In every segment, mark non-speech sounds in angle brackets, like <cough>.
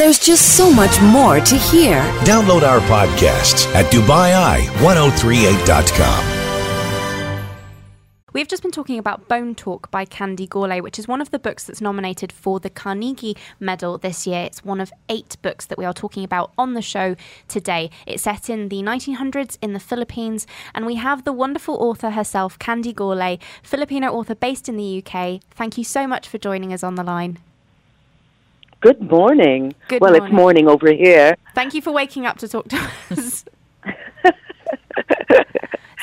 There's just so much more to hear. Download our podcasts at DubaiEye1038.com. We've just been talking about Bone Talk by Candy Gourlay, which is one of the books that's nominated for the Carnegie Medal this year. It's one of eight books that we are talking about on the show today. It's set in the 1900s in the Philippines, and we have the wonderful author herself, Candy Gourlay, Filipino author based in the UK. Thank you so much for joining us on the line. Good morning. Good well, morning. it's morning over here. Thank you for waking up to talk to us. <laughs>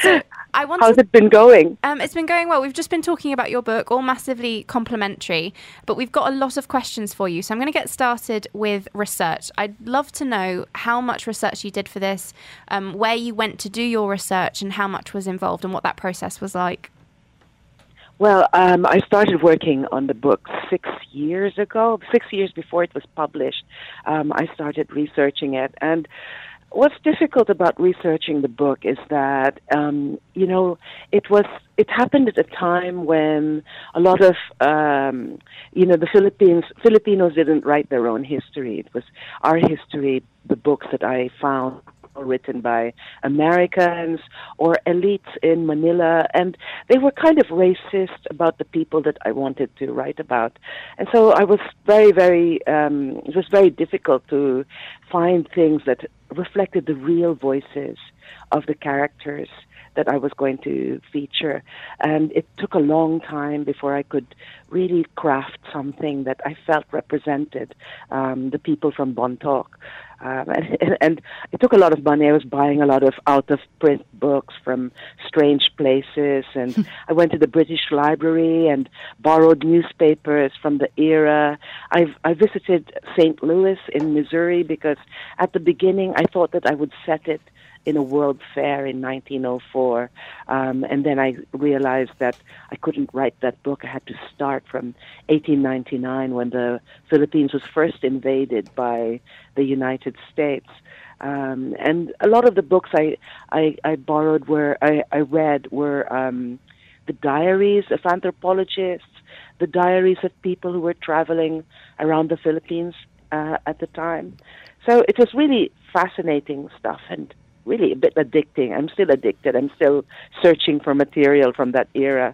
so, I want How's it been going? Um, it's been going well. We've just been talking about your book, all massively complimentary, but we've got a lot of questions for you. So I'm going to get started with research. I'd love to know how much research you did for this, um, where you went to do your research, and how much was involved, and what that process was like. Well, um, I started working on the book six years ago. Six years before it was published, um, I started researching it. And what's difficult about researching the book is that um, you know it was it happened at a time when a lot of um, you know the Philippines Filipinos didn't write their own history. It was our history, the books that I found written by Americans or elites in Manila, and they were kind of racist about the people that I wanted to write about. And so I was very, very, um, it was very difficult to find things that reflected the real voices of the characters that I was going to feature. And it took a long time before I could really craft something that I felt represented um, the people from Bontoc. Um, and, <laughs> and it took a lot of money. I was buying a lot of out of print books from strange places, and I went to the British Library and borrowed newspapers from the era. I've I visited St. Louis in Missouri because at the beginning I thought that I would set it in a World Fair in 1904. Um, and then I realized that I couldn't write that book. I had to start from 1899 when the Philippines was first invaded by the United States. Um, and a lot of the books I, I, I borrowed were, I, I read were um, the diaries of anthropologists, the diaries of people who were traveling around the Philippines uh, at the time. So it was really fascinating stuff and really a bit addicting. I'm still addicted. I'm still searching for material from that era.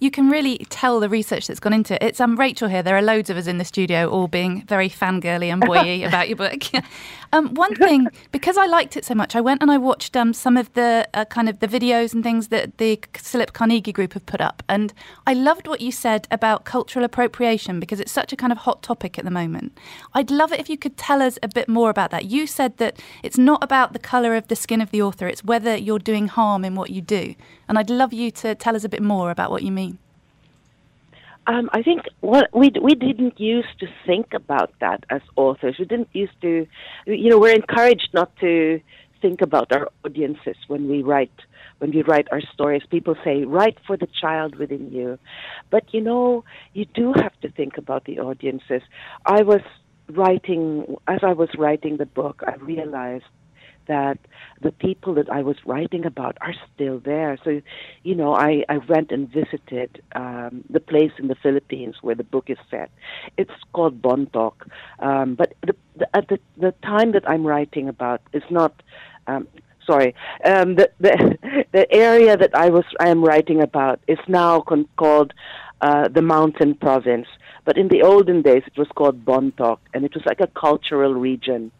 You can really tell the research that's gone into it. It's um, Rachel here. There are loads of us in the studio, all being very fangirly and boy <laughs> about your book. <laughs> um, one thing, because I liked it so much, I went and I watched um, some of the uh, kind of the videos and things that the CILIP Carnegie Group have put up, and I loved what you said about cultural appropriation because it's such a kind of hot topic at the moment. I'd love it if you could tell us a bit more about that. You said that it's not about the colour of the skin of the author; it's whether you're doing harm in what you do, and I'd love you to tell us a bit more about what you mean. Um, I think what we we didn't used to think about that as authors. We didn't used to, you know, we're encouraged not to think about our audiences when we write when we write our stories. People say write for the child within you, but you know, you do have to think about the audiences. I was writing as I was writing the book. I realized that the people that I was writing about are still there. So, you know, I, I went and visited um, the place in the Philippines where the book is set. It's called Bontoc. Um, but the, the, at the, the time that I'm writing about is not. Um, sorry, um, the, the <laughs> the area that I was I am writing about is now con- called uh, the Mountain Province. But in the olden days, it was called Bontoc, and it was like a cultural region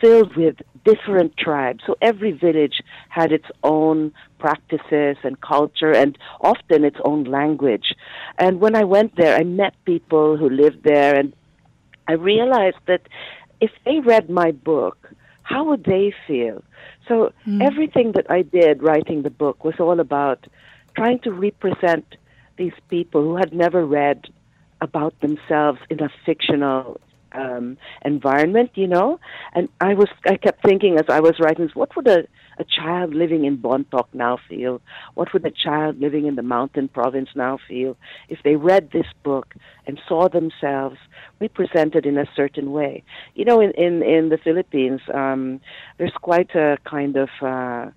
filled with different tribes. So every village had its own practices and culture, and often its own language. And when I went there, I met people who lived there, and I realized that if they read my book, how would they feel? So Mm. everything that I did writing the book was all about trying to represent these people who had never read about themselves in a fictional um, environment, you know. And I was, I kept thinking as I was writing, this, what would a, a child living in Bontoc now feel? What would a child living in the mountain province now feel if they read this book and saw themselves represented in a certain way? You know, in in, in the Philippines, um, there's quite a kind of uh,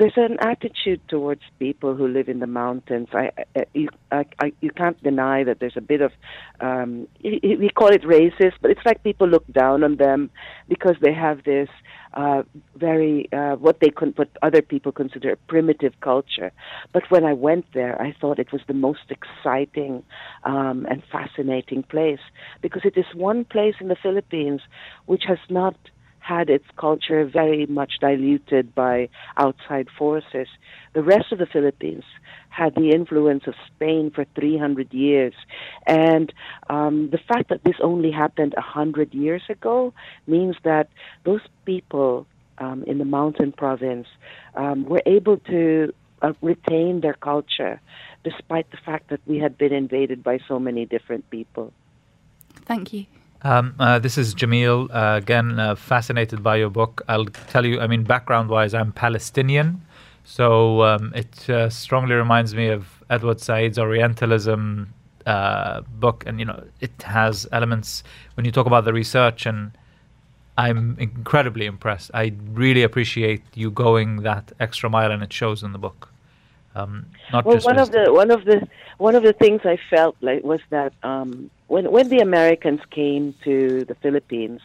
there's an attitude towards people who live in the mountains. I, I you I, I, you can't deny that there's a bit of um, we call it racist, but it's like people look down on them because they have this uh, very uh, what they con- what other people consider a primitive culture. But when I went there, I thought it was the most exciting um, and fascinating place because it is one place in the Philippines which has not had its culture very much diluted by outside forces. The rest of the Philippines had the influence of Spain for 300 years. And um, the fact that this only happened 100 years ago means that those people um, in the mountain province um, were able to uh, retain their culture despite the fact that we had been invaded by so many different people. Thank you. Um, uh, this is Jamil. Uh, again, uh, fascinated by your book. I'll tell you, I mean, background wise, I'm Palestinian. So um, it uh, strongly reminds me of Edward Said's Orientalism uh, book. And, you know, it has elements when you talk about the research, and I'm incredibly impressed. I really appreciate you going that extra mile, and it shows in the book. Um, not well, one of the one of the one of the things I felt like was that um, when when the Americans came to the Philippines,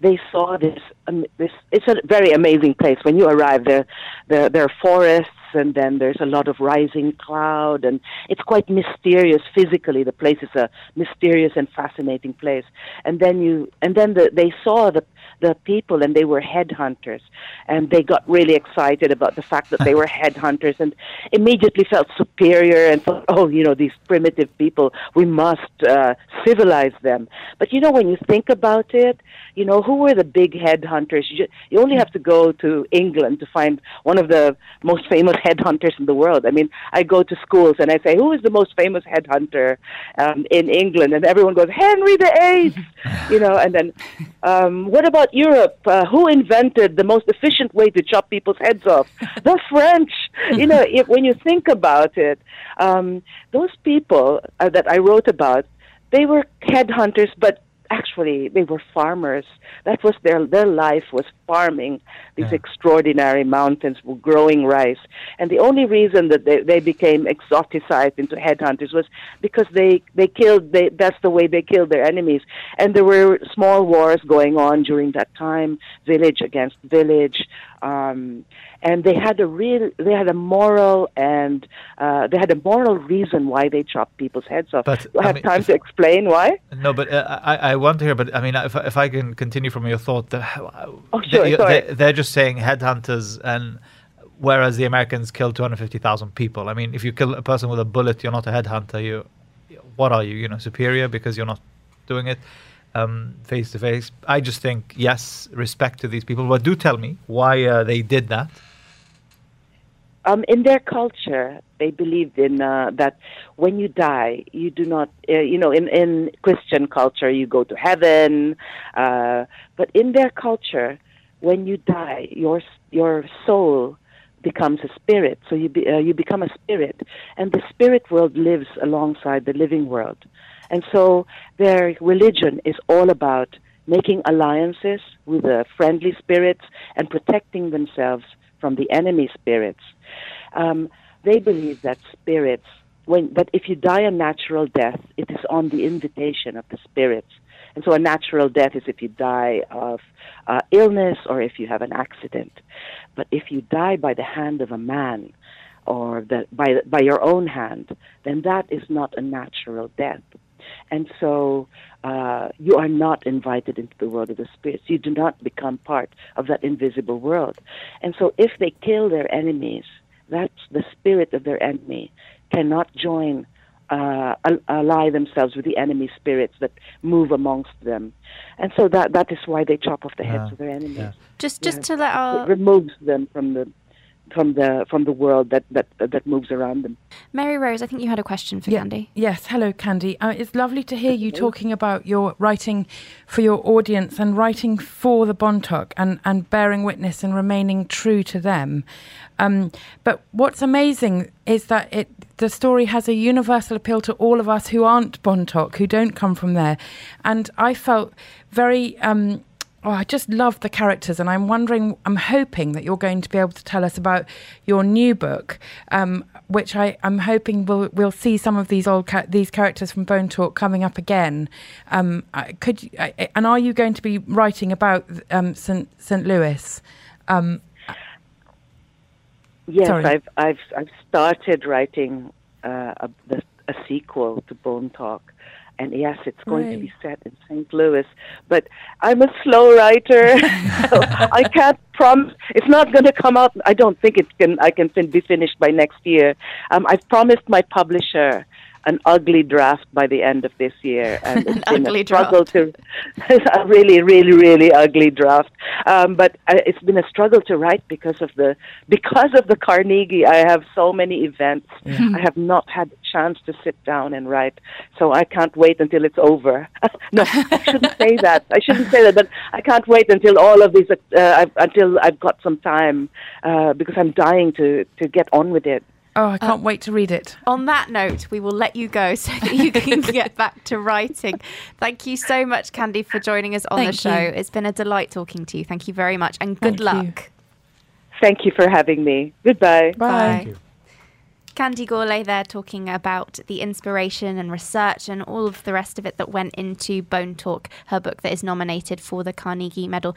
they saw this um, this. It's a very amazing place. When you arrive there, there there are forests and then there's a lot of rising cloud and it's quite mysterious physically. The place is a mysterious and fascinating place. And then you and then the, they saw the the people and they were headhunters and they got really excited about the fact that they <laughs> were headhunters and immediately felt superior and thought oh you know these primitive people we must uh, civilize them. But you know when you think about it you know who were the big headhunters? You, you only have to go to england to find one of the most famous headhunters in the world i mean i go to schools and i say who is the most famous headhunter um, in england and everyone goes henry the eighth <laughs> you know and then um, what about Europe, uh, who invented the most efficient way to chop people's heads off? the <laughs> French. You know, if, when you think about it, um, those people uh, that I wrote about, they were headhunters, but actually they were farmers. That was their their life was farming these yeah. extraordinary mountains, were growing rice. And the only reason that they, they became exoticized into headhunters was because they they killed. They that's the way they killed their enemies. And there were small wars going on during that time, village against village. Um, and they had a real they had a moral and uh, they had a moral reason why they chopped people's heads off. But, Do I, I have mean, time to explain why? No, but uh, I, I want to hear. But I mean, if, if I can continue from your thought, the, oh, sure, sorry. They, they're just saying headhunters and. Whereas the Americans killed 250,000 people. I mean, if you kill a person with a bullet, you're not a headhunter. You, what are you? You know, superior because you're not doing it face to face. I just think yes, respect to these people. But do tell me why uh, they did that. Um, in their culture, they believed in uh, that when you die, you do not, uh, you know, in, in Christian culture, you go to heaven. Uh, but in their culture, when you die, your your soul becomes a spirit. So you be, uh, you become a spirit, and the spirit world lives alongside the living world. And so their religion is all about making alliances with the friendly spirits and protecting themselves from the enemy spirits. Um, they believe that spirits, when that if you die a natural death, it is on the invitation of the spirits. And so a natural death is if you die of uh, illness or if you have an accident. But if you die by the hand of a man or the, by, by your own hand, then that is not a natural death. And so uh, you are not invited into the world of the spirits. You do not become part of that invisible world. And so if they kill their enemies, that's the spirit of their enemy cannot join uh, ally themselves with the enemy spirits that move amongst them, and so that that is why they chop off the heads yeah. of their enemies. Yeah. Just just to let our it removes them from the from the from the world that that that moves around them. Mary Rose, I think you had a question for yeah, Candy. Yes, hello, Candy. Uh, it's lovely to hear you talking about your writing for your audience and writing for the Bontoc and and bearing witness and remaining true to them. Um, but what's amazing is that it the story has a universal appeal to all of us who aren't Bontoc, who don't come from there, and I felt very. Um, Oh, I just love the characters, and I'm wondering, I'm hoping that you're going to be able to tell us about your new book, um, which I, I'm hoping we'll we'll see some of these old ca- these characters from Bone Talk coming up again. Um, could you, and are you going to be writing about um, St St Louis? Um, Yes, Sorry. I've I've I've started writing uh, a, a sequel to Bone Talk, and yes, it's going to be set in St. Louis. But I'm a slow writer, <laughs> so I <laughs> can't promise. It's not going to come out. I don't think it can. I can fin- be finished by next year. Um, I've promised my publisher an ugly draft by the end of this year, and <laughs> it's been ugly a struggle to <laughs> a really, really, really ugly draft. Um, but uh, it's been a struggle to write because of the because of the Carnegie. I have so many events. I have not had a chance to sit down and write, so I can't wait until it's over. <laughs> no, I shouldn't say that. I shouldn't say that. But I can't wait until all of these. Uh, I've, until I've got some time uh, because I'm dying to to get on with it. Oh, I can't um, wait to read it. On that note, we will let you go <laughs> so that you can <laughs> get back to writing. Thank you so much, Candy, for joining us on Thank the show. you. It's been a delight talking to you. Thank you very much, and good Thank you. luck. Thank you for having me. Goodbye. Bye. Candy Gourlay there talking about the inspiration and research and all of the rest of it that went into Bone Talk, her book that is nominated for the Carnegie Medal.